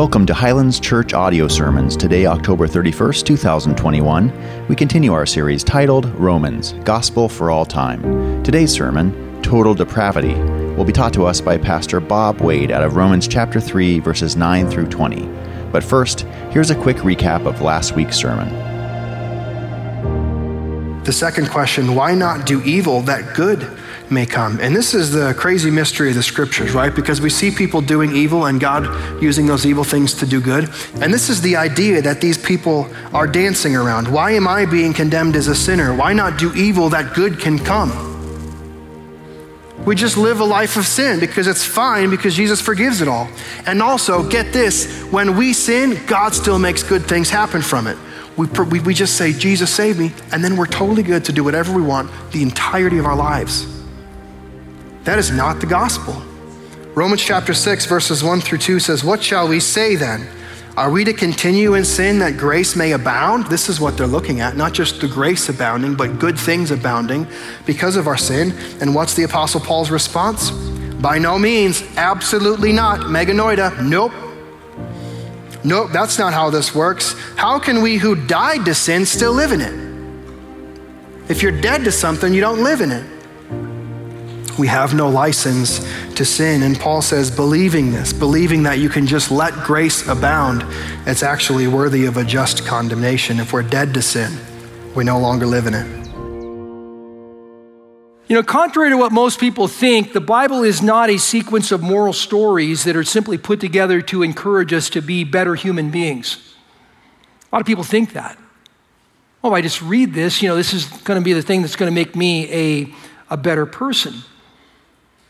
Welcome to Highlands Church Audio Sermons. Today, October 31st, 2021, we continue our series titled Romans Gospel for All Time. Today's sermon, Total Depravity, will be taught to us by Pastor Bob Wade out of Romans chapter 3, verses 9 through 20. But first, here's a quick recap of last week's sermon. The second question why not do evil that good may come. And this is the crazy mystery of the scriptures, right? Because we see people doing evil and God using those evil things to do good. And this is the idea that these people are dancing around. Why am I being condemned as a sinner? Why not do evil that good can come? We just live a life of sin because it's fine because Jesus forgives it all. And also, get this when we sin, God still makes good things happen from it. We, we, we just say, Jesus, save me, and then we're totally good to do whatever we want the entirety of our lives. That is not the gospel. Romans chapter 6, verses 1 through 2 says, What shall we say then? Are we to continue in sin that grace may abound? This is what they're looking at, not just the grace abounding, but good things abounding because of our sin. And what's the Apostle Paul's response? By no means, absolutely not. Me genoito, nope. Nope, that's not how this works. How can we who died to sin still live in it? If you're dead to something, you don't live in it. We have no license to sin. And Paul says, believing this, believing that you can just let grace abound, it's actually worthy of a just condemnation. If we're dead to sin, we no longer live in it. You know, contrary to what most people think, the Bible is not a sequence of moral stories that are simply put together to encourage us to be better human beings. A lot of people think that. Oh, I just read this, you know, this is going to be the thing that's going to make me a, a better person.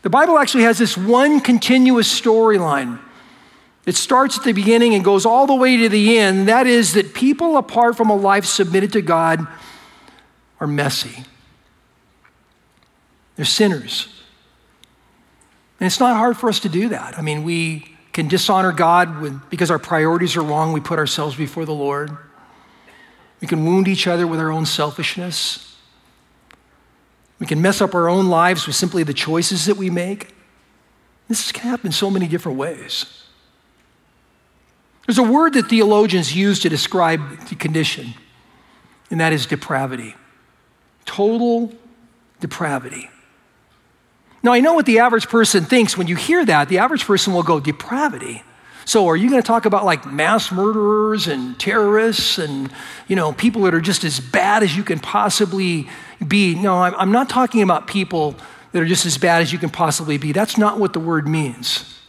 The Bible actually has this one continuous storyline. It starts at the beginning and goes all the way to the end. That is, that people, apart from a life submitted to God, are messy. They're sinners. And it's not hard for us to do that. I mean, we can dishonor God with, because our priorities are wrong. We put ourselves before the Lord. We can wound each other with our own selfishness. We can mess up our own lives with simply the choices that we make. This can happen so many different ways. There's a word that theologians use to describe the condition, and that is depravity. Total depravity. Now, I know what the average person thinks when you hear that. The average person will go, depravity. So are you going to talk about like mass murderers and terrorists and you know people that are just as bad as you can possibly be? No, I'm not talking about people that are just as bad as you can possibly be. That's not what the word means.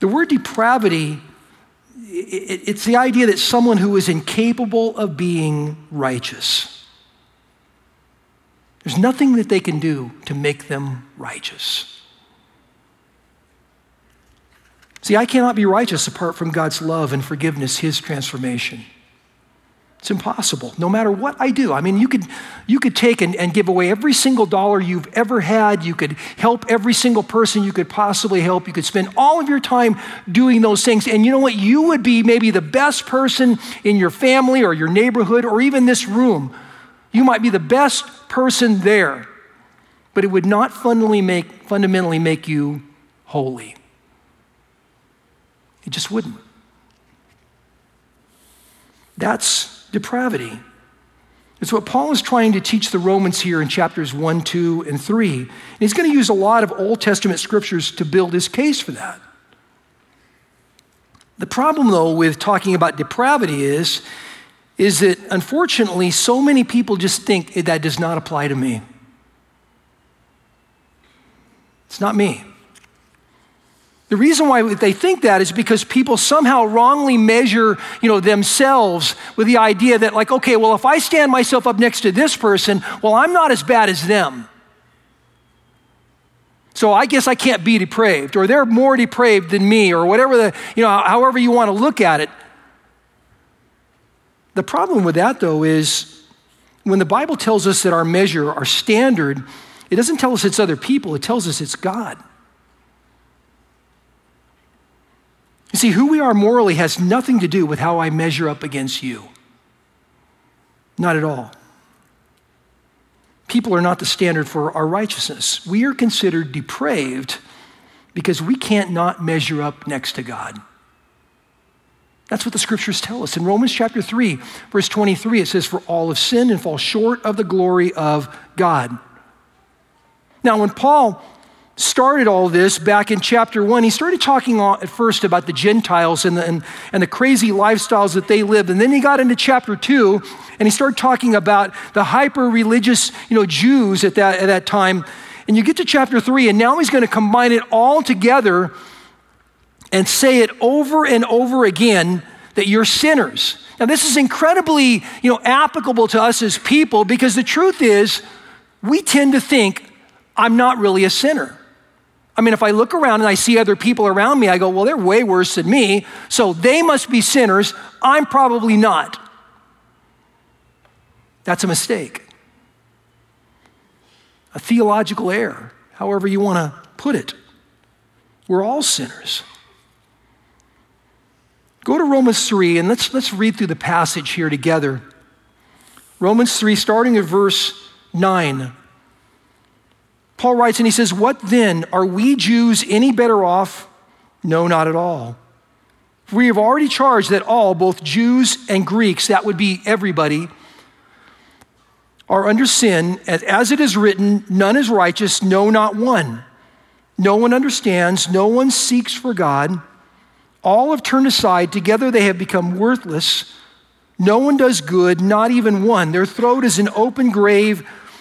The word depravity it's the idea that someone who is incapable of being righteous. There's nothing that they can do to make them righteous. See, I cannot be righteous apart from God's love and forgiveness, His transformation. It's impossible, no matter what I do. I mean, you could, you could take and, and give away every single dollar you've ever had. You could help every single person you could possibly help. You could spend all of your time doing those things. And you know what? You would be maybe the best person in your family or your neighborhood or even this room. You might be the best person there, but it would not fundamentally make, fundamentally make you holy. It just wouldn't. That's depravity. It's what Paul is trying to teach the Romans here in chapters 1, 2, and 3. And he's going to use a lot of Old Testament scriptures to build his case for that. The problem, though, with talking about depravity is, is that unfortunately, so many people just think that does not apply to me. It's not me. The reason why they think that is because people somehow wrongly measure, you know, themselves with the idea that like, okay, well, if I stand myself up next to this person, well, I'm not as bad as them. So I guess I can't be depraved, or they're more depraved than me, or whatever the, you know, however you want to look at it. The problem with that, though, is when the Bible tells us that our measure, our standard, it doesn't tell us it's other people, it tells us it's God. You see, who we are morally has nothing to do with how I measure up against you. Not at all. People are not the standard for our righteousness. We are considered depraved because we can't not measure up next to God. That's what the scriptures tell us. In Romans chapter 3, verse 23, it says, For all have sinned and fall short of the glory of God. Now, when Paul started all this back in chapter 1, he started talking at first about the Gentiles and the, and, and the crazy lifestyles that they lived. And then he got into chapter 2, and he started talking about the hyper religious you know, Jews at that, at that time. And you get to chapter 3, and now he's going to combine it all together and say it over and over again that you're sinners. Now, this is incredibly, you know, applicable to us as people because the truth is, we tend to think, I'm not really a sinner. I mean, if I look around and I see other people around me, I go, well, they're way worse than me, so they must be sinners. I'm probably not. That's a mistake, a theological error, however you want to put it. We're all sinners. Go to Romans 3 and let's, let's read through the passage here together. Romans 3, starting at verse 9. Paul writes and he says, What then? Are we Jews any better off? No, not at all. We have already charged that all, both Jews and Greeks, that would be everybody, are under sin. As it is written, none is righteous, no, not one. No one understands, no one seeks for God. All have turned aside. Together they have become worthless. No one does good, not even one. Their throat is an open grave.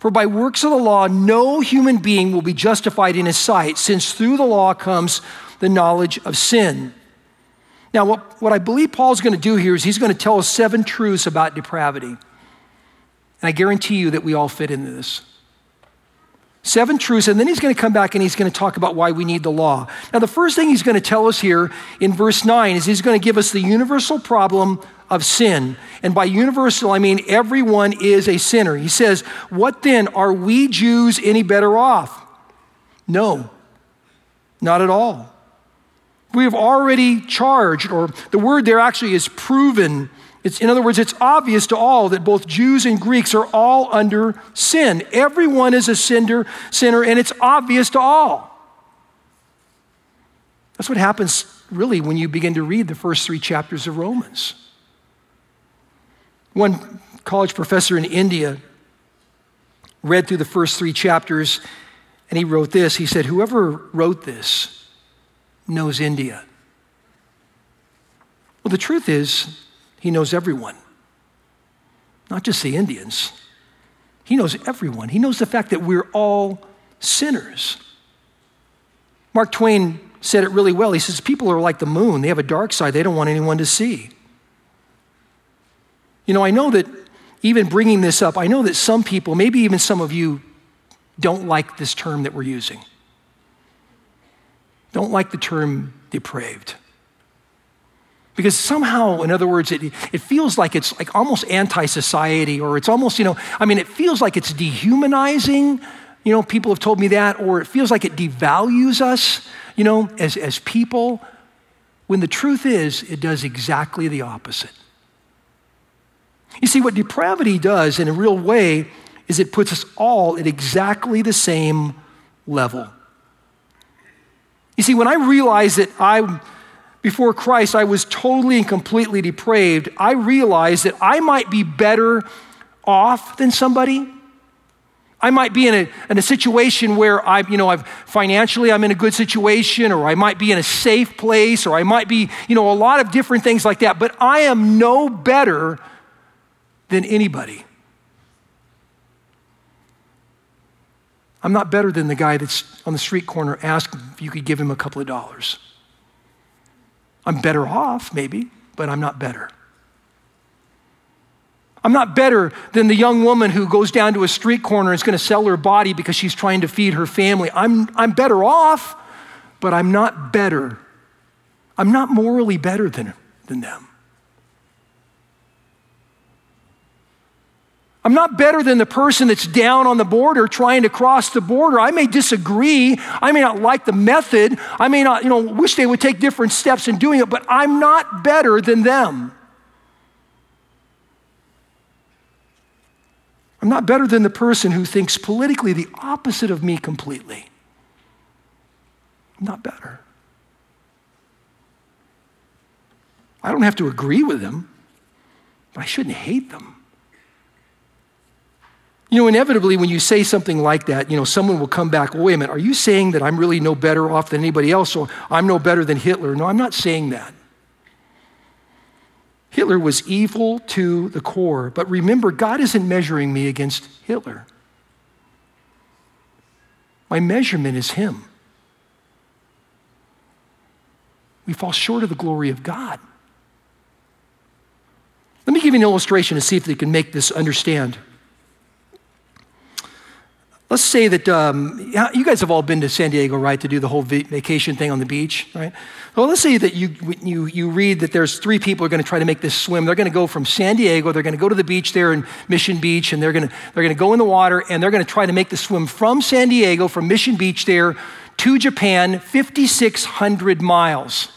For by works of the law, no human being will be justified in his sight, since through the law comes the knowledge of sin. Now, what, what I believe Paul's going to do here is he's going to tell us seven truths about depravity. And I guarantee you that we all fit into this. Seven truths, and then he's going to come back and he's going to talk about why we need the law. Now, the first thing he's going to tell us here in verse 9 is he's going to give us the universal problem of sin. And by universal, I mean everyone is a sinner. He says, What then? Are we Jews any better off? No, not at all. We have already charged, or the word there actually is proven it's, in other words, it's obvious to all that both Jews and Greeks are all under sin. Everyone is a sinner, sinner, and it's obvious to all. That's what happens really when you begin to read the first three chapters of Romans. One college professor in India read through the first three chapters and he wrote this. He said, Whoever wrote this knows India. Well, the truth is, he knows everyone, not just the Indians. He knows everyone. He knows the fact that we're all sinners. Mark Twain said it really well. He says, People are like the moon, they have a dark side they don't want anyone to see. You know, I know that even bringing this up, I know that some people, maybe even some of you, don't like this term that we're using. Don't like the term depraved. Because somehow, in other words, it, it feels like it's like almost anti society, or it's almost, you know, I mean, it feels like it's dehumanizing. You know, people have told me that, or it feels like it devalues us, you know, as, as people, when the truth is, it does exactly the opposite. You see, what depravity does in a real way is it puts us all at exactly the same level. You see, when I realized that I before Christ, I was totally and completely depraved, I realized that I might be better off than somebody. I might be in a, in a situation where I, you know, I've financially I'm in a good situation, or I might be in a safe place, or I might be, you know, a lot of different things like that. But I am no better than anybody. I'm not better than the guy that's on the street corner asking if you could give him a couple of dollars. I'm better off, maybe, but I'm not better. I'm not better than the young woman who goes down to a street corner and is going to sell her body because she's trying to feed her family. I'm, I'm better off, but I'm not better. I'm not morally better than, than them. I'm not better than the person that's down on the border trying to cross the border. I may disagree. I may not like the method. I may not, you know, wish they would take different steps in doing it, but I'm not better than them. I'm not better than the person who thinks politically the opposite of me completely. I'm not better. I don't have to agree with them, but I shouldn't hate them. You know, inevitably, when you say something like that, you know, someone will come back, well, wait a minute, are you saying that I'm really no better off than anybody else, or I'm no better than Hitler? No, I'm not saying that. Hitler was evil to the core, but remember, God isn't measuring me against Hitler. My measurement is Him. We fall short of the glory of God. Let me give you an illustration to see if they can make this understand. Let's say that um, you guys have all been to San Diego, right, to do the whole vacation thing on the beach, right? Well, let's say that you, you, you read that there's three people are going to try to make this swim. They're going to go from San Diego, they're going to go to the beach there in Mission Beach, and they're going to, they're going to go in the water, and they're going to try to make the swim from San Diego, from Mission Beach there to Japan, 5,600 miles.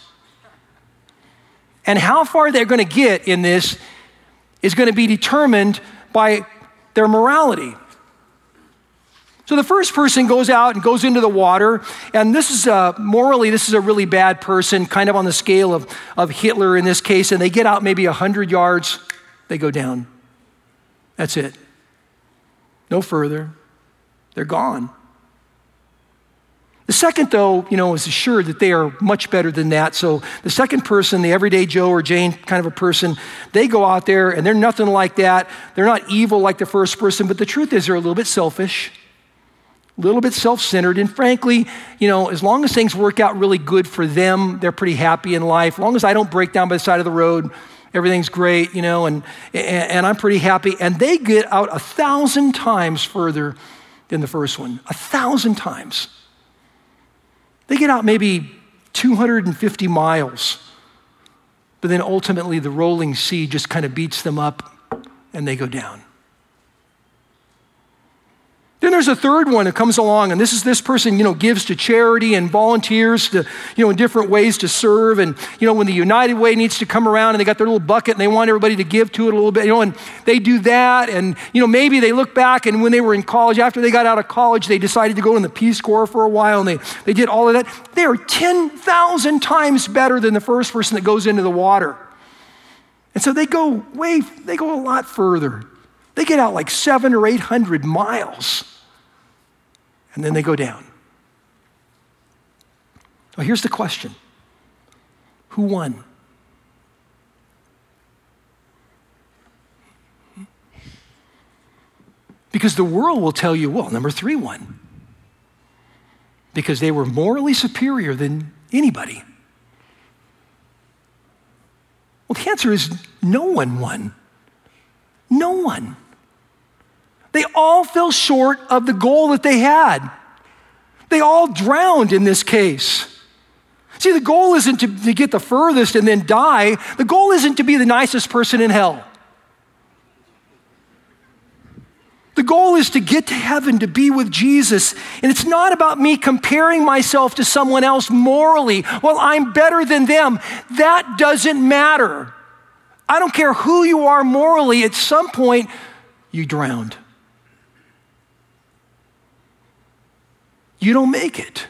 And how far they're going to get in this is going to be determined by their morality. So the first person goes out and goes into the water, and this is a, morally, this is a really bad person, kind of on the scale of, of Hitler in this case, and they get out maybe 100 yards, they go down. That's it. No further. They're gone. The second, though, you know, is assured that they are much better than that. So the second person, the everyday Joe or Jane kind of a person, they go out there and they're nothing like that. They're not evil like the first person, but the truth is they're a little bit selfish, a little bit self centered. And frankly, you know, as long as things work out really good for them, they're pretty happy in life. As long as I don't break down by the side of the road, everything's great, you know, and, and, and I'm pretty happy. And they get out a thousand times further than the first one, a thousand times. They get out maybe 250 miles, but then ultimately the rolling sea just kind of beats them up and they go down. Then there's a third one that comes along, and this is this person, you know, gives to charity and volunteers to, you know, in different ways to serve. And, you know, when the United Way needs to come around and they got their little bucket and they want everybody to give to it a little bit, you know, and they do that. And, you know, maybe they look back and when they were in college, after they got out of college, they decided to go in the Peace Corps for a while and they, they did all of that. They are 10,000 times better than the first person that goes into the water. And so they go way, they go a lot further. They get out like seven or 800 miles and then they go down. Well, here's the question Who won? Because the world will tell you, well, number three won. Because they were morally superior than anybody. Well, the answer is no one won. No one. They all fell short of the goal that they had. They all drowned in this case. See, the goal isn't to, to, get the furthest and then die. The goal isn't to be the nicest person in hell. The goal is to get to heaven, to be with Jesus. And it's not about me comparing myself to someone else morally. Well, I'm better than them. That doesn't matter. I don't care who you are morally, at some point, you drowned. You don't make it.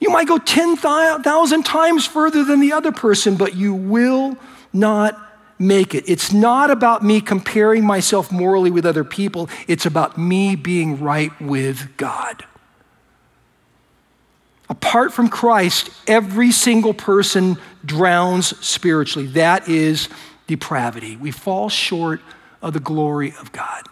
You might go 10,000 times further than the other person, but you will not make it. It's not about me comparing myself morally with other people, it's about me being right with God. Apart from Christ, every single person drowns spiritually. That is depravity. We fall short of the glory of God.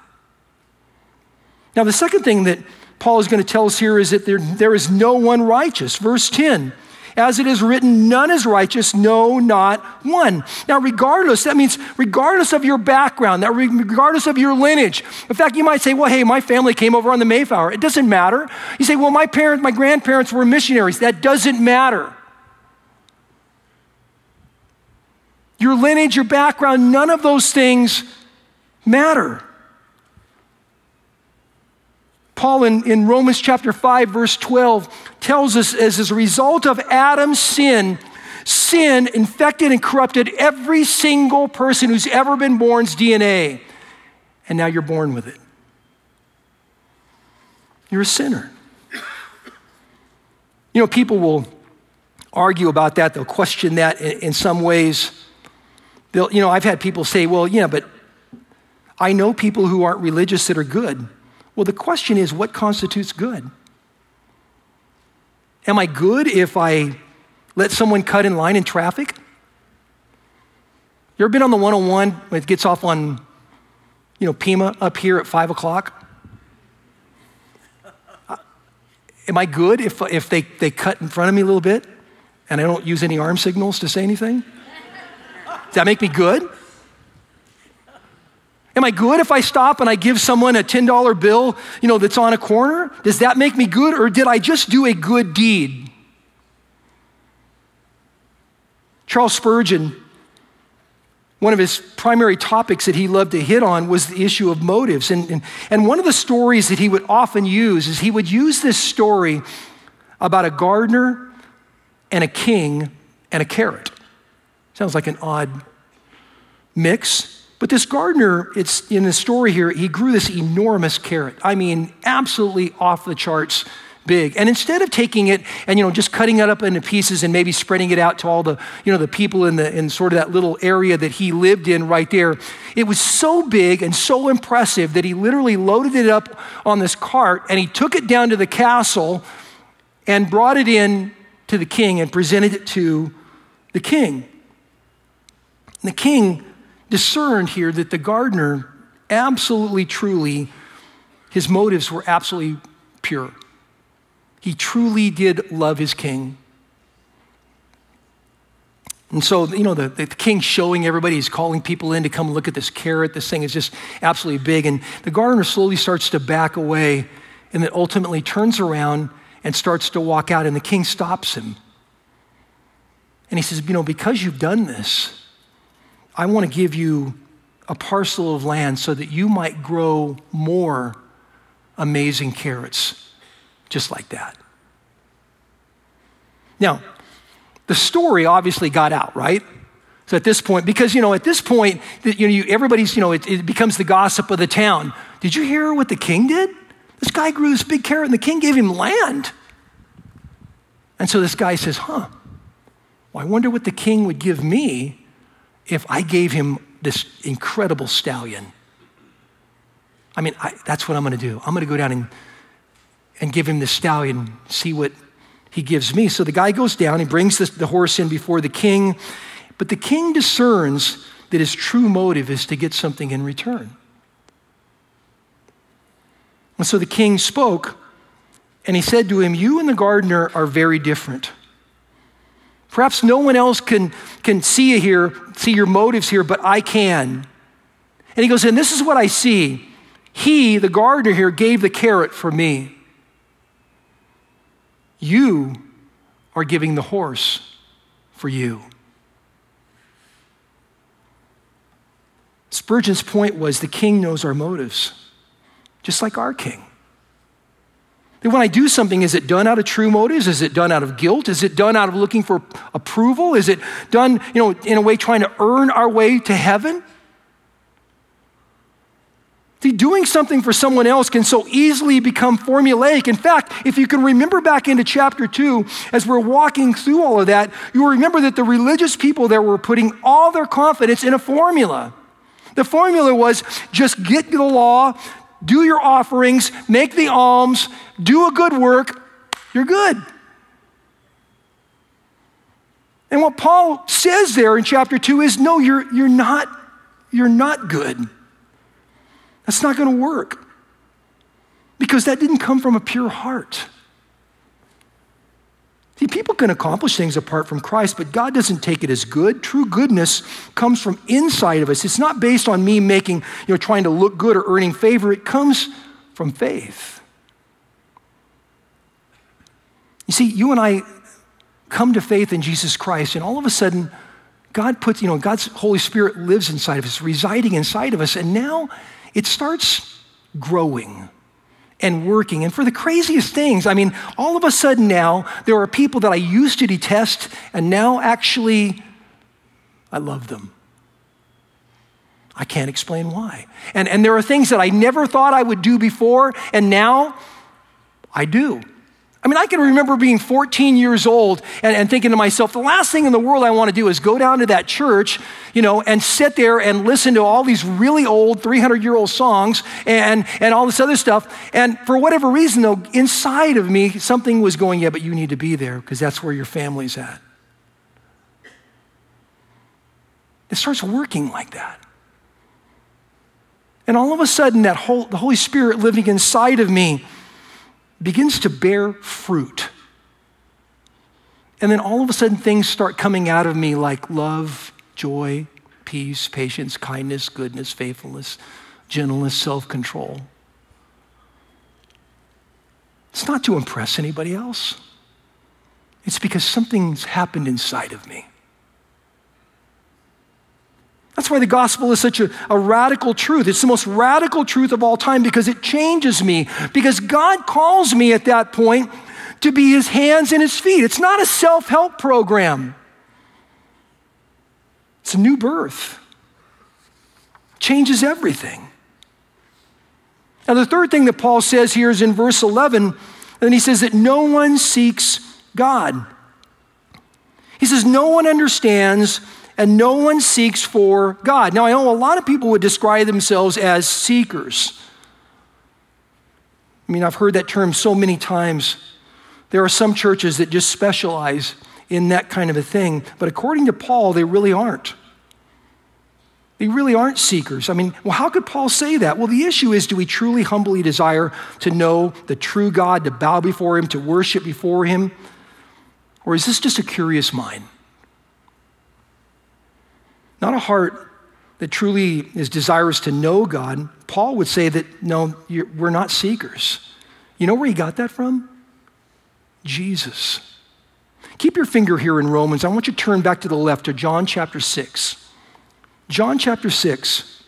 Now, the second thing that Paul is going to tell us here is that there, there is no one righteous. Verse 10 as it is written, none is righteous, no, not one. Now, regardless, that means regardless of your background, that regardless of your lineage. In fact, you might say, well, hey, my family came over on the Mayflower. It doesn't matter. You say, well, my parents, my grandparents were missionaries. That doesn't matter. Your lineage, your background, none of those things matter. Paul in, in Romans chapter 5, verse 12, tells us as as a result of Adam's sin, sin infected and corrupted every single person who's ever been born's DNA. And now you're born with it. You're a sinner. You know, people will argue about that, they'll question that in, in some ways. They'll, you know, I've had people say, well, yeah, but I know people who aren't religious that are good. Well, the question is what constitutes good? Am I good if I let someone cut in line in traffic? You ever been on the 101 when it gets off on, you know, Pima up here at 5 o'clock? Am I good if, if they, they cut in front of me a little bit and I don't use any arm signals to say anything? Does that make me good? Am I good if I stop and I give someone a $10 bill, you know, that's on a corner? Does that make me good or did I just do a good deed? Charles Spurgeon, one of his primary topics that he loved to hit on was the issue of motives. And, and, and one of the stories that he would often use is he would use this story about a gardener and a king and a carrot. Sounds like an odd mix. But this gardener, it's in the story here, he grew this enormous carrot. I mean, absolutely off the charts big. And instead of taking it and you know just cutting it up into pieces and maybe spreading it out to all the you know the people in the in sort of that little area that he lived in right there, it was so big and so impressive that he literally loaded it up on this cart and he took it down to the castle and brought it in to the king and presented it to the king. And the king discerned here that the gardener absolutely, truly, his motives were absolutely pure. He truly did love his king. And so, you know, the, the king showing everybody, he's calling people in to come look at this carrot. This thing is just absolutely big. And the gardener slowly starts to back away and then ultimately turns around and starts to walk out. And the king stops him. And he says, You know, because you've done this, I want to give you a parcel of land so that you might grow more amazing carrots, just like that. Now, the story obviously got out, right? So at this point, because you know, at this point, you know, you, everybody's, you know, it, it becomes the gossip of the town. Did you hear what the king did? This guy grew this big carrot, and the king gave him land. And so this guy says, "Huh? Well, I wonder what the king would give me if I gave him this incredible stallion? I mean, I, that's what I'm going to do. I'm going to go down and, and give him the stallion, see what he gives me. So the guy goes down, he brings the horse in before the king, but the king discerns that his true motive is to get something in return. And so the king spoke, and he said to him, You and the gardener are very different. Perhaps no one else can, can see you here, see your motives here, but I can. And he goes, and this is what I see. He, the gardener here, gave the carrot for me. You are giving the horse for you. Spurgeon's point was the king knows our motives, just like our king. When I do something, is it done out of true motives? Is it done out of guilt? Is it done out of looking for approval? Is it done, you know, in a way trying to earn our way to heaven? See, doing something for someone else can so easily become formulaic. In fact, if you can remember back into chapter 2, as we're walking through all of that, you'll remember that the religious people there were putting all their confidence in a formula. The formula was just get the law, do your offerings, make the alms, do a good work, you're good. And what Paul says there in chapter 2 is no, you're, you're, not, you're not good. That's not going to work because that didn't come from a pure heart. See, people can accomplish things apart from Christ, but God doesn't take it as good. True goodness comes from inside of us. It's not based on me making, you know, trying to look good or earning favor. It comes from faith. You see, you and I come to faith in Jesus Christ, and all of a sudden, God puts, you know, God's Holy Spirit lives inside of us, residing inside of us, and now it starts growing and working. And for the craziest things, I mean, all of a sudden now, there are people that I used to detest, and now actually I love them. I can't explain why. And, and there are things that I never thought I would do before, and now I do. I mean, I can remember being 14 years old and, and, thinking to myself, the last thing in the world I want to do is go down to that church, you know, and sit there and listen to all these really old 300 year old songs and, and all this other stuff. And for whatever reason, though, inside of me, something was going, yeah, but you need to be there because that's where your family's at. It starts working like that. And all of a sudden, that whole, the Holy Spirit living inside of me, begins to bear fruit. And then all of a sudden, things start coming out of me like love, joy, peace, patience, kindness, goodness, faithfulness, gentleness, self control. It's not to impress anybody else, it's because something's happened inside of me. That's why the gospel is such a, a, radical truth. It's the most radical truth of all time because it changes me. Because God calls me at that point to be his hands and his feet. It's not a self help program, it's a new birth. Changes everything. Now, the third thing that Paul says here is in verse 11, and he says that no one seeks God. He says, No one understands and no one seeks for God. Now, I know a lot of people would describe themselves as seekers. I mean, I've heard that term so many times. There are some churches that just specialize in that kind of a thing, but according to Paul, they really aren't. They really aren't seekers. I mean, well, how could Paul say that? Well, the issue is do we truly humbly desire to know the true God, to bow before Him, to worship before Him? Or is this just a curious mind? Not a heart that truly is desirous to know God, Paul would say that no, we're not seekers. You know where he got that from? Jesus. Keep your finger here in Romans. I want you to turn back to the left to John chapter 6. John chapter 6.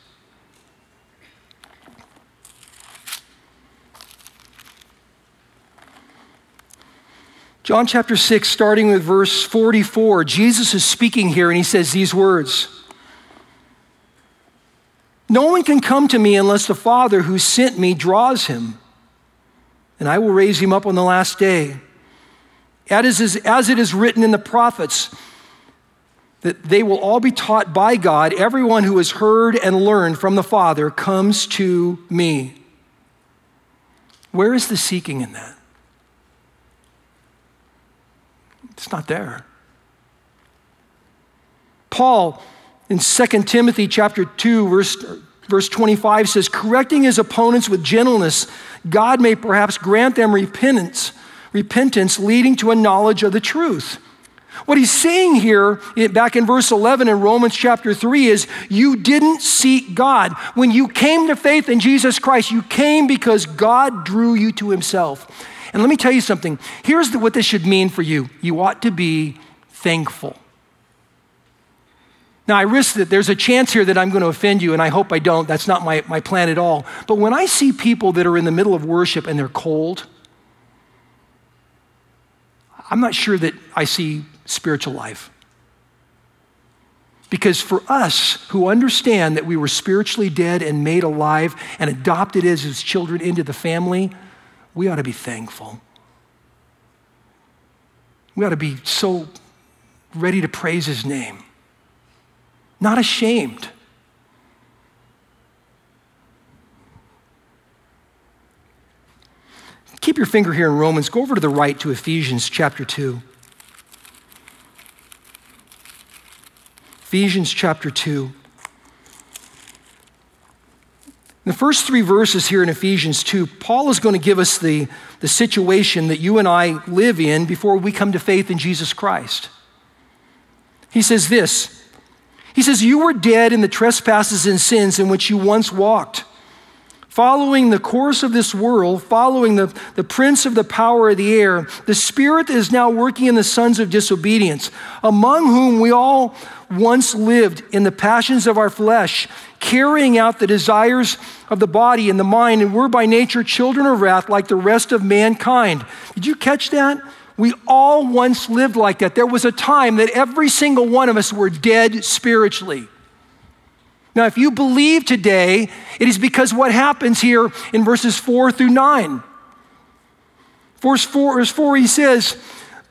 John chapter 6, starting with verse 44, Jesus is speaking here and he says these words no one can come to me unless the Father who sent me draws him, and I will raise him up on the last day. As it is written in the prophets, that they will all be taught by God. Everyone who has heard and learned from the Father comes to me. Where is the seeking in that? It's not there. Paul in 2 Timothy chapter 2, verse, verse 25 says, correcting his opponents with gentleness, God may perhaps grant them repentance, repentance leading to a knowledge of the truth. What he's saying here, back in verse 11 in Romans chapter 3, is you didn't seek God. When you came to faith in Jesus Christ, you came because God drew you to himself. And let me tell you something. Here's the, what this should mean for you you ought to be thankful. Now, I risk that there's a chance here that I'm going to offend you, and I hope I don't. That's not my, my plan at all. But when I see people that are in the middle of worship and they're cold, I'm not sure that I see spiritual life. Because for us who understand that we were spiritually dead and made alive and adopted as his children into the family, we ought to be thankful. We ought to be so ready to praise his name not ashamed. Keep your finger here in Romans. Go over to the right to Ephesians chapter 2. Ephesians chapter 2. The first three verses here in Ephesians 2, Paul is going to give us the, the situation that you and I live in before we come to faith in Jesus Christ. He says this he says, You were dead in the trespasses and sins in which you once walked, following the course of this world, following the, the prince of the power of the air, the Spirit is now working in the sons of disobedience, among whom we all once lived in the passions of our flesh, carrying out the desires of the body and the mind, and were by nature children of wrath like the rest of mankind. Did you catch that? We all once lived like that. There was a time that every single one of us were dead spiritually. Now, if you believe today, it is because what happens here in verses 4 through 9. Verse 4, verse 4 he says,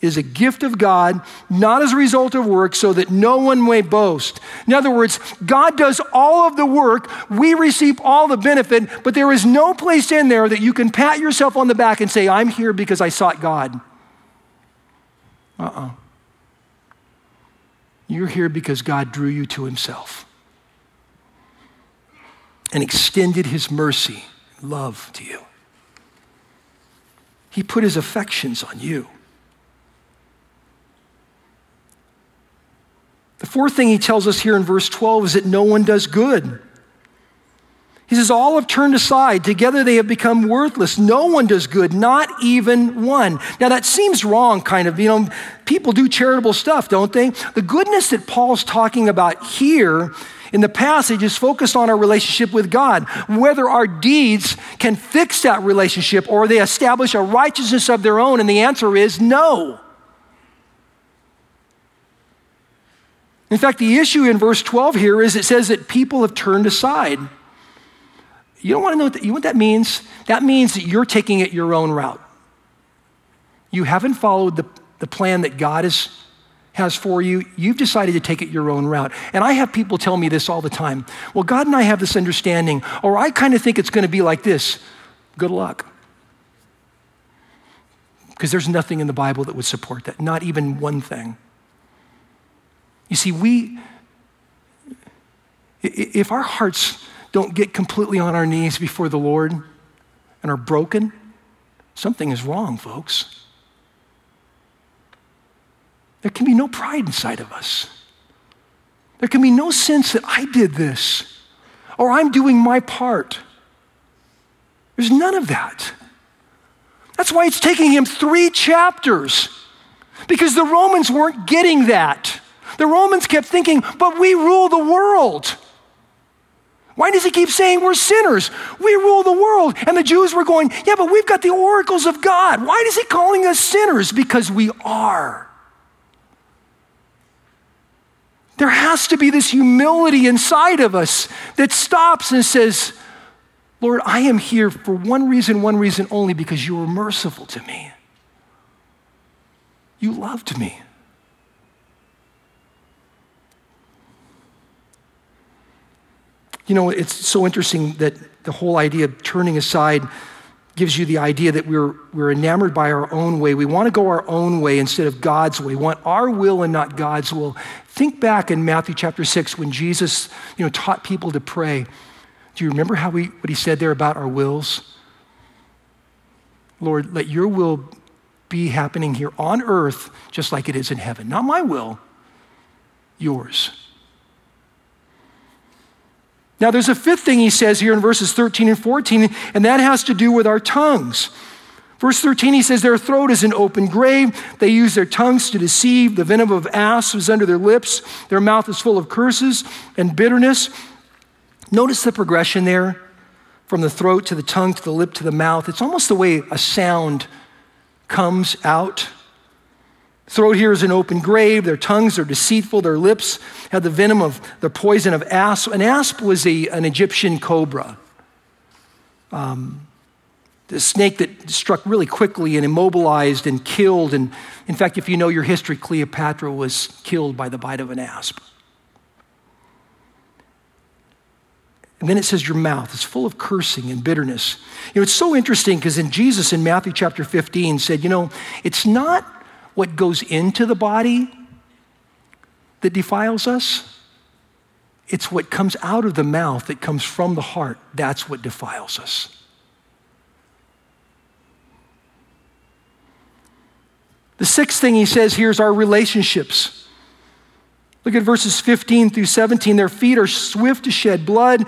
is a gift of God, not as a result of work, so that no one may boast. In other words, God does all of the work, we receive all the benefit, but there is no place in there that you can pat yourself on the back and say, I'm here because I sought God. Uh uh-uh. uh. you are here because God drew you to Himself and extended His mercy, love to you. He put His affections on you. The fourth thing he tells us here in verse 12 is that no one does good. He says, All have turned aside. Together they have become worthless. No one does good, not even one. Now that seems wrong, kind of. You know, people do charitable stuff, don't they? The goodness that Paul's talking about here in the passage is focused on our relationship with God, whether our deeds can fix that relationship or they establish a righteousness of their own. And the answer is no. In fact, the issue in verse 12 here is it says that people have turned aside. You don't want to know what that, you know what that means? That means that you're taking it your own route. You haven't followed the, the plan that God is, has for you. You've decided to take it your own route. And I have people tell me this all the time. Well, God and I have this understanding, or I kind of think it's going to be like this. Good luck. Because there's nothing in the Bible that would support that, not even one thing. You see, we, if our hearts don't get completely on our knees before the Lord and are broken, something is wrong, folks. There can be no pride inside of us. There can be no sense that I did this or I'm doing my part. There's none of that. That's why it's taking him three chapters because the Romans weren't getting that. The Romans kept thinking, but we rule the world. Why does he keep saying we're sinners? We rule the world. And the Jews were going, yeah, but we've got the oracles of God. Why is he calling us sinners? Because we are. There has to be this humility inside of us that stops and says, Lord, I am here for one reason, one reason only, because you were merciful to me. You loved me. You know, it's so interesting that the whole idea of turning aside gives you the idea that we're, we're enamored by our own way. We want to go our own way instead of God's way. We want our will and not God's will. Think back in Matthew chapter 6 when Jesus you know, taught people to pray. Do you remember how we, what he said there about our wills? Lord, let your will be happening here on earth just like it is in heaven. Not my will, yours. Now, there's a fifth thing he says here in verses 13 and 14, and that has to do with our tongues. Verse 13, he says, Their throat is an open grave. They use their tongues to deceive. The venom of asps is under their lips. Their mouth is full of curses and bitterness. Notice the progression there from the throat to the tongue to the lip to the mouth. It's almost the way a sound comes out. Throat here is an open grave. Their tongues are deceitful. Their lips have the venom of the poison of asp. An asp was a, an Egyptian cobra. Um, the snake that struck really quickly and immobilized and killed. And in fact, if you know your history, Cleopatra was killed by the bite of an asp. And then it says your mouth is full of cursing and bitterness. You know, it's so interesting because in Jesus in Matthew chapter 15 said, you know, it's not what goes into the body that defiles us. It's what comes out of the mouth that comes from the heart. That's what defiles us. The sixth thing he says here is our relationships. Look at verses 15 through 17. Their feet are swift to shed blood,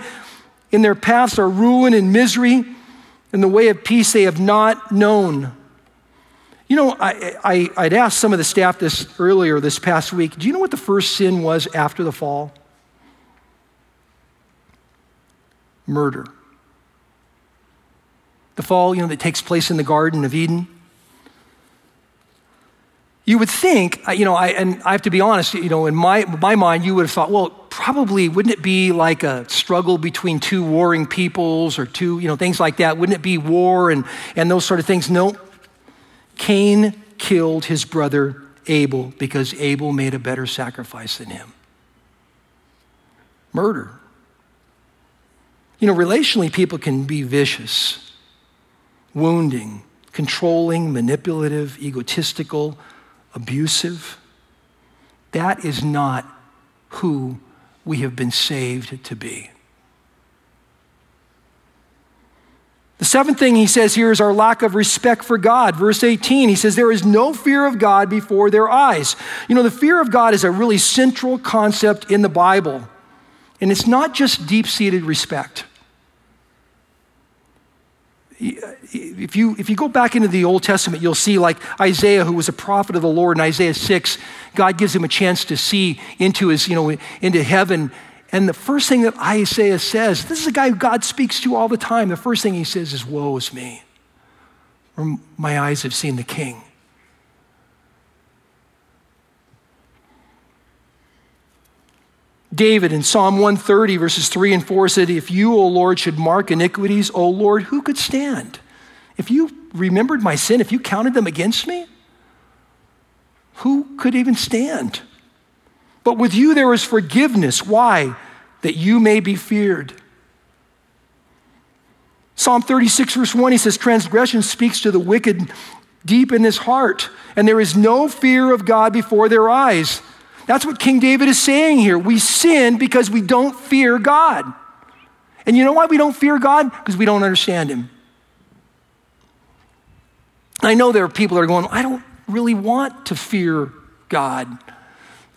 in their paths are ruin and misery, and the way of peace they have not known. You know, I, I, would asked some of the staff this earlier this past week. Do you know what the first sin was after the fall? Murder. The fall, you know, that takes place in the Garden of Eden. You would think, you know, I, and I have to be honest, you know, in my, my mind, you would have thought, well, probably wouldn't it be like a struggle between two warring peoples or two, you know, things like that? Wouldn't it be war and, and those sort of things? No. Cain killed his brother Abel because Abel made a better sacrifice than him. Murder. You know, relationally, people can be vicious, wounding, controlling, manipulative, egotistical abusive. That is not who we have been saved to be. The seventh thing he says here is our lack of respect for God. Verse 18, he says, There is no fear of God before their eyes. You know, the fear of God is a really central concept in the Bible, and it's not just deep seated respect if you, if you go back into the Old Testament, you'll see like Isaiah, who was a prophet of the Lord in Isaiah 6, God gives him a chance to see into his, you know, into heaven. And the first thing that Isaiah says, this is a guy who God speaks to all the time. The first thing he says is, Woe is me. Or my eyes have seen the king. David in Psalm 130, verses 3 and 4 said, If you, O Lord, should mark iniquities, O Lord, who could stand? If you remembered my sin, if you counted them against me, who could even stand? But with you there is forgiveness. Why? That you may be feared. Psalm 36, verse 1, he says, Transgression speaks to the wicked deep in his heart, and there is no fear of God before their eyes. That's what King David is saying here. We sin because we don't fear God. And you know why we don't fear God? Because we don't understand Him. I know there are people that are going, I don't really want to fear God.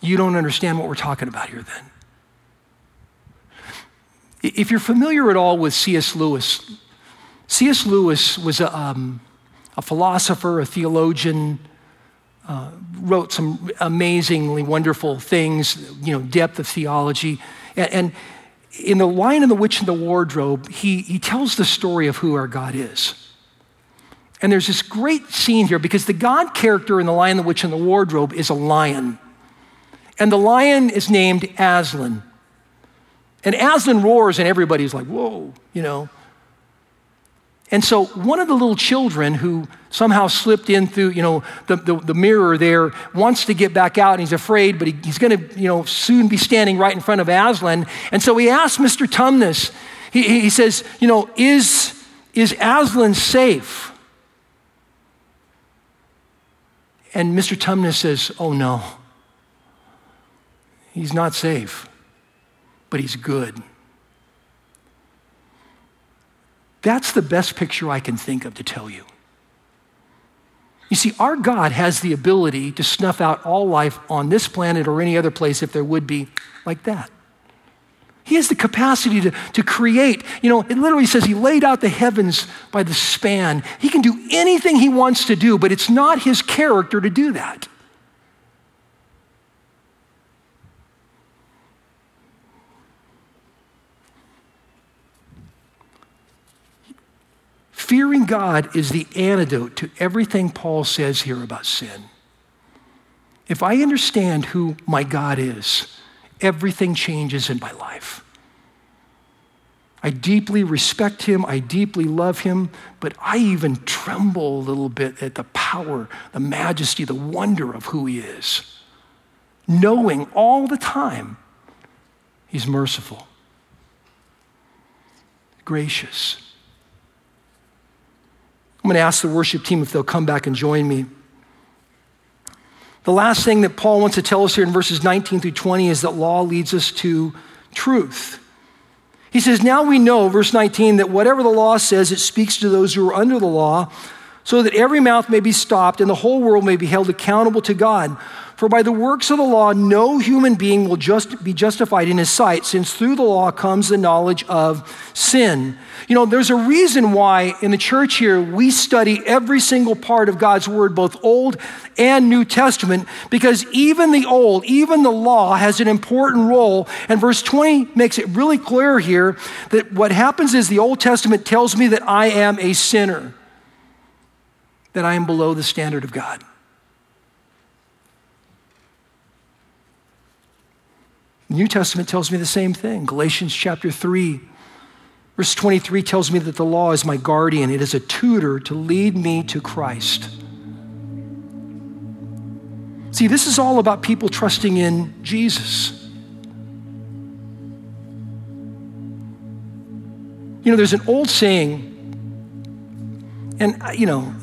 You don't understand what we're talking about here then. If you're familiar at all with C.S. Lewis, C.S. Lewis was a, um, a philosopher, a theologian, uh, wrote some amazingly wonderful things, you know, depth of theology. And, and in The Lion and the Witch and the Wardrobe, he, he tells the story of who our God is. And there's this great scene here because the God character in The Lion, the Witch, and the Wardrobe is a lion. And the lion is named Aslan. And Aslan roars, and everybody's like, whoa, you know. And so one of the little children who somehow slipped in through, you know, the, the, the mirror there wants to get back out and he's afraid, but he, he's going to, you know, soon be standing right in front of Aslan. And so he asks Mr. Tumnus, he, he says, you know, is, is Aslan safe? And Mr. Tumnus says, oh no, he's not safe, but he's good. That's the best picture I can think of to tell you. You see, our God has the ability to snuff out all life on this planet or any other place if there would be like that. He has the capacity to, to create. You know, it literally says he laid out the heavens by the span. He can do anything he wants to do, but it's not his character to do that. Fearing God is the antidote to everything Paul says here about sin. If I understand who my God is, everything changes in my life. I deeply respect him, I deeply love him, but I even tremble a little bit at the power, the majesty, the wonder of who he is, knowing all the time he's merciful. gracious. I'm going to ask the worship team if they'll come back and join me. The last thing that Paul wants to tell us here in verses 19 through 20 is that law leads us to truth. He says, Now we know, verse 19, that whatever the law says, it speaks to those who are under the law, so that every mouth may be stopped and the whole world may be held accountable to God. For by the works of the law, no human being will just be justified in his sight, since through the law comes the knowledge of sin. You know, there's a reason why in the church here we study every single part of God's word, both Old and New Testament, because even the Old, even the law has an important role. And verse 20 makes it really clear here that what happens is the Old Testament tells me that I am a sinner, that I am below the standard of God. The New Testament tells me the same thing. Galatians chapter 3, verse 23 tells me that the law is my guardian, it is a tutor to lead me to Christ. See, this is all about people trusting in Jesus. You know, there's an old saying, and, uh, you know,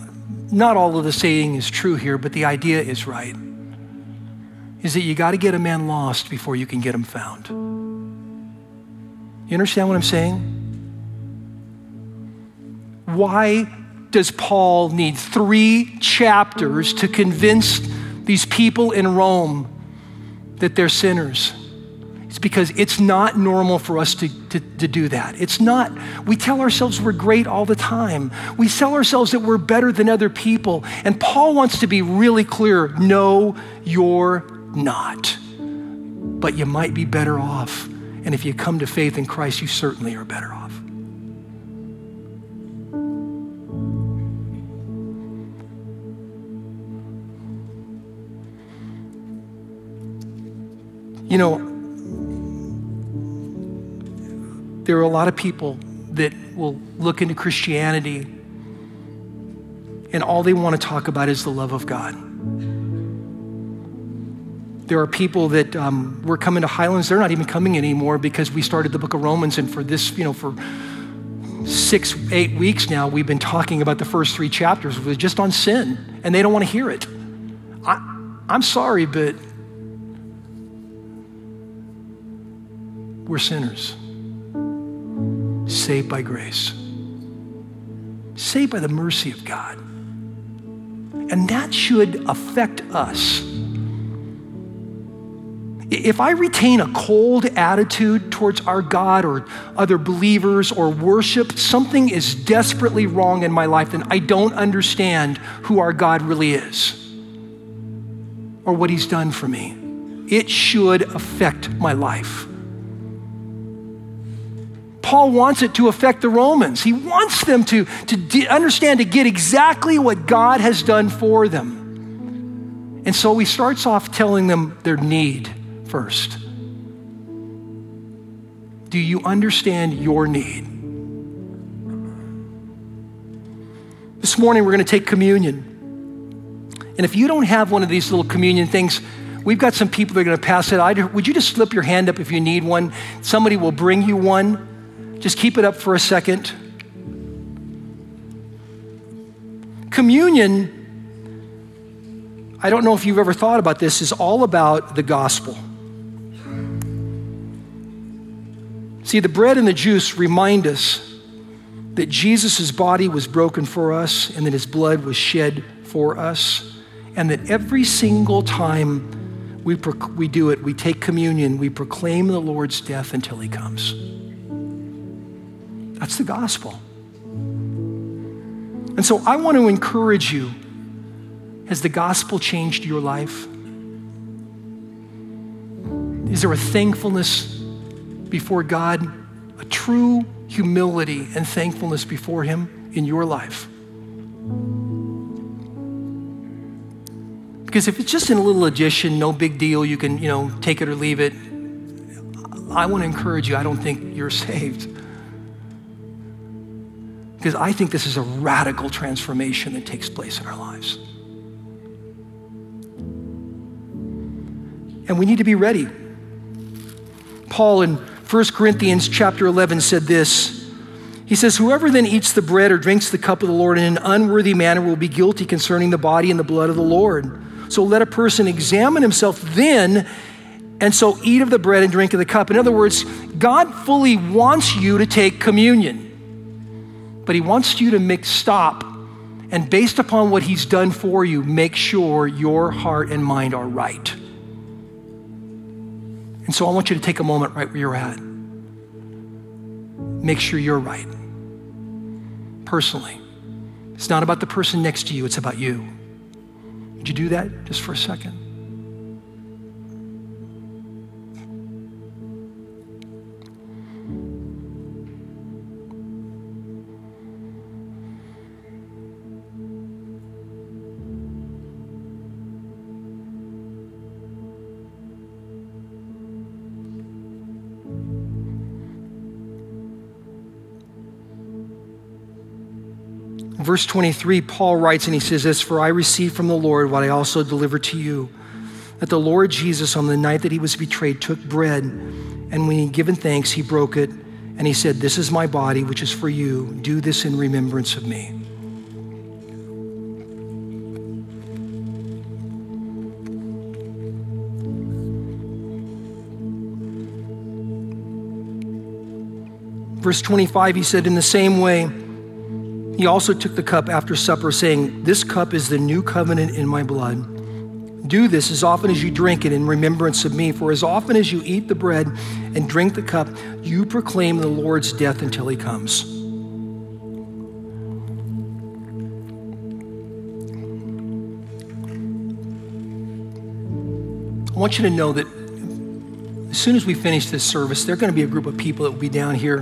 not all of the saying is true here, but the idea is right is that you got to get a man lost before you can get him found. You understand what I'm saying? Why does Paul need three chapters to convince these people in Rome that they're sinners? It's because it's not normal for us to, to, to, do that. It's not, we tell ourselves we're great all the time. We tell ourselves that we're better than other people. And Paul wants to be really clear know you're not. But you might be better off. And if you come to faith in Christ, you certainly are better off. You know, there are a lot of people that will look into Christianity and all they want to talk about is the love of God. There are people that um, were coming to Highlands, they're not even coming anymore because we started the book of Romans. And for this, you know, for six, eight weeks now, we've been talking about the first three chapters was just on sin, and they don't want to hear it. I, I'm sorry, but we're sinners, saved by grace, saved by the mercy of God. And that should affect us if I retain a cold attitude towards our God or other believers or worship, something is desperately wrong in my life, then I don't understand who our God really is or what He's done for me. It should affect my life. Paul wants it to affect the Romans. He wants them to, to understand, to get exactly what God has done for them. And so he starts off telling them their need first. Do you understand your need? This morning, we're going to take communion. And if you don't have one of these little communion things, we've got some people that are going to pass it. would you just slip your hand up if you need one? Somebody will bring you one. Just keep it up for a second. Communion, I don't know if you've ever thought about this, is all about the gospel. See, the bread and the juice remind us that Jesus' body was broken for us and that his blood was shed for us, and that every single time we, we do it, we take communion, we proclaim the Lord's death until he comes. That's the gospel. And so I want to encourage you has the gospel changed your life? Is there a thankfulness before God, a true humility and thankfulness before Him in your life. Because if it's just in a little addition, no big deal, you can, you know, take it or leave it. I want to encourage you, I don't think you're saved. Because I think this is a radical transformation that takes place in our lives. And we need to be ready. Paul in 1 Corinthians chapter 11 said this He says, Whoever then eats the bread or drinks the cup of the Lord in an unworthy manner will be guilty concerning the body and the blood of the Lord. So let a person examine himself then, and so eat of the bread and drink of the cup. In other words, God fully wants you to take communion, but He wants you to make stop and based upon what He's done for you, make sure your heart and mind are right. And so I want you to take a moment right where you're at. Make sure you're right. Personally. It's not about the person next to you, it's about you. Would you do that just for a second? Verse 23, Paul writes and he says this For I received from the Lord what I also delivered to you that the Lord Jesus, on the night that he was betrayed, took bread, and when he had given thanks, he broke it, and he said, This is my body, which is for you. Do this in remembrance of me. Verse 25, he said, In the same way, he also took the cup after supper, saying, This cup is the new covenant in my blood. Do this as often as you drink it in remembrance of me. For as often as you eat the bread and drink the cup, you proclaim the Lord's death until he comes. I want you to know that as soon as we finish this service, there are going to be a group of people that will be down here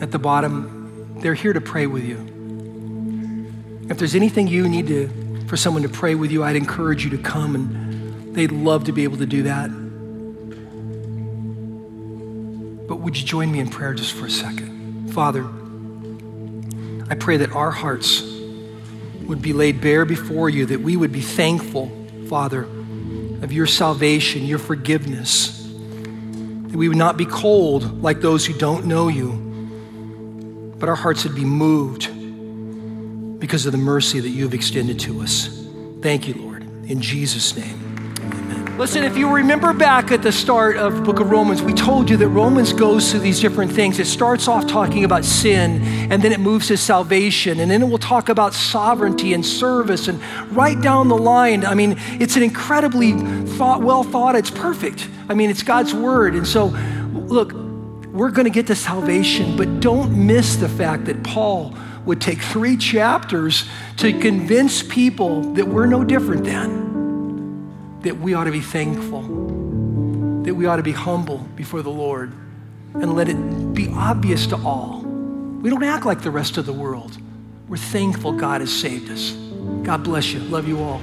at the bottom they're here to pray with you. If there's anything you need to, for someone to pray with you, I'd encourage you to come and they'd love to be able to do that. But would you join me in prayer just for a second? Father, I pray that our hearts would be laid bare before you, that we would be thankful, Father, of your salvation, your forgiveness, that we would not be cold like those who don't know you but our hearts would be moved because of the mercy that you've extended to us. Thank you, Lord. In Jesus' name. Listen, if you remember back at the start of book of Romans, we told you that Romans goes through these different things. It starts off talking about sin, and then it moves to salvation, and then it will talk about sovereignty and service, and right down the line. I mean, it's an incredibly thought, well thought. It's perfect. I mean, it's God's word. And so, look, we're going to get to salvation, but don't miss the fact that Paul would take three chapters to convince people that we're no different than, that we ought to be thankful, that we ought to be humble before the Lord, and let it be obvious to all. We don't act like the rest of the world. We're thankful God has saved us. God bless you. Love you all.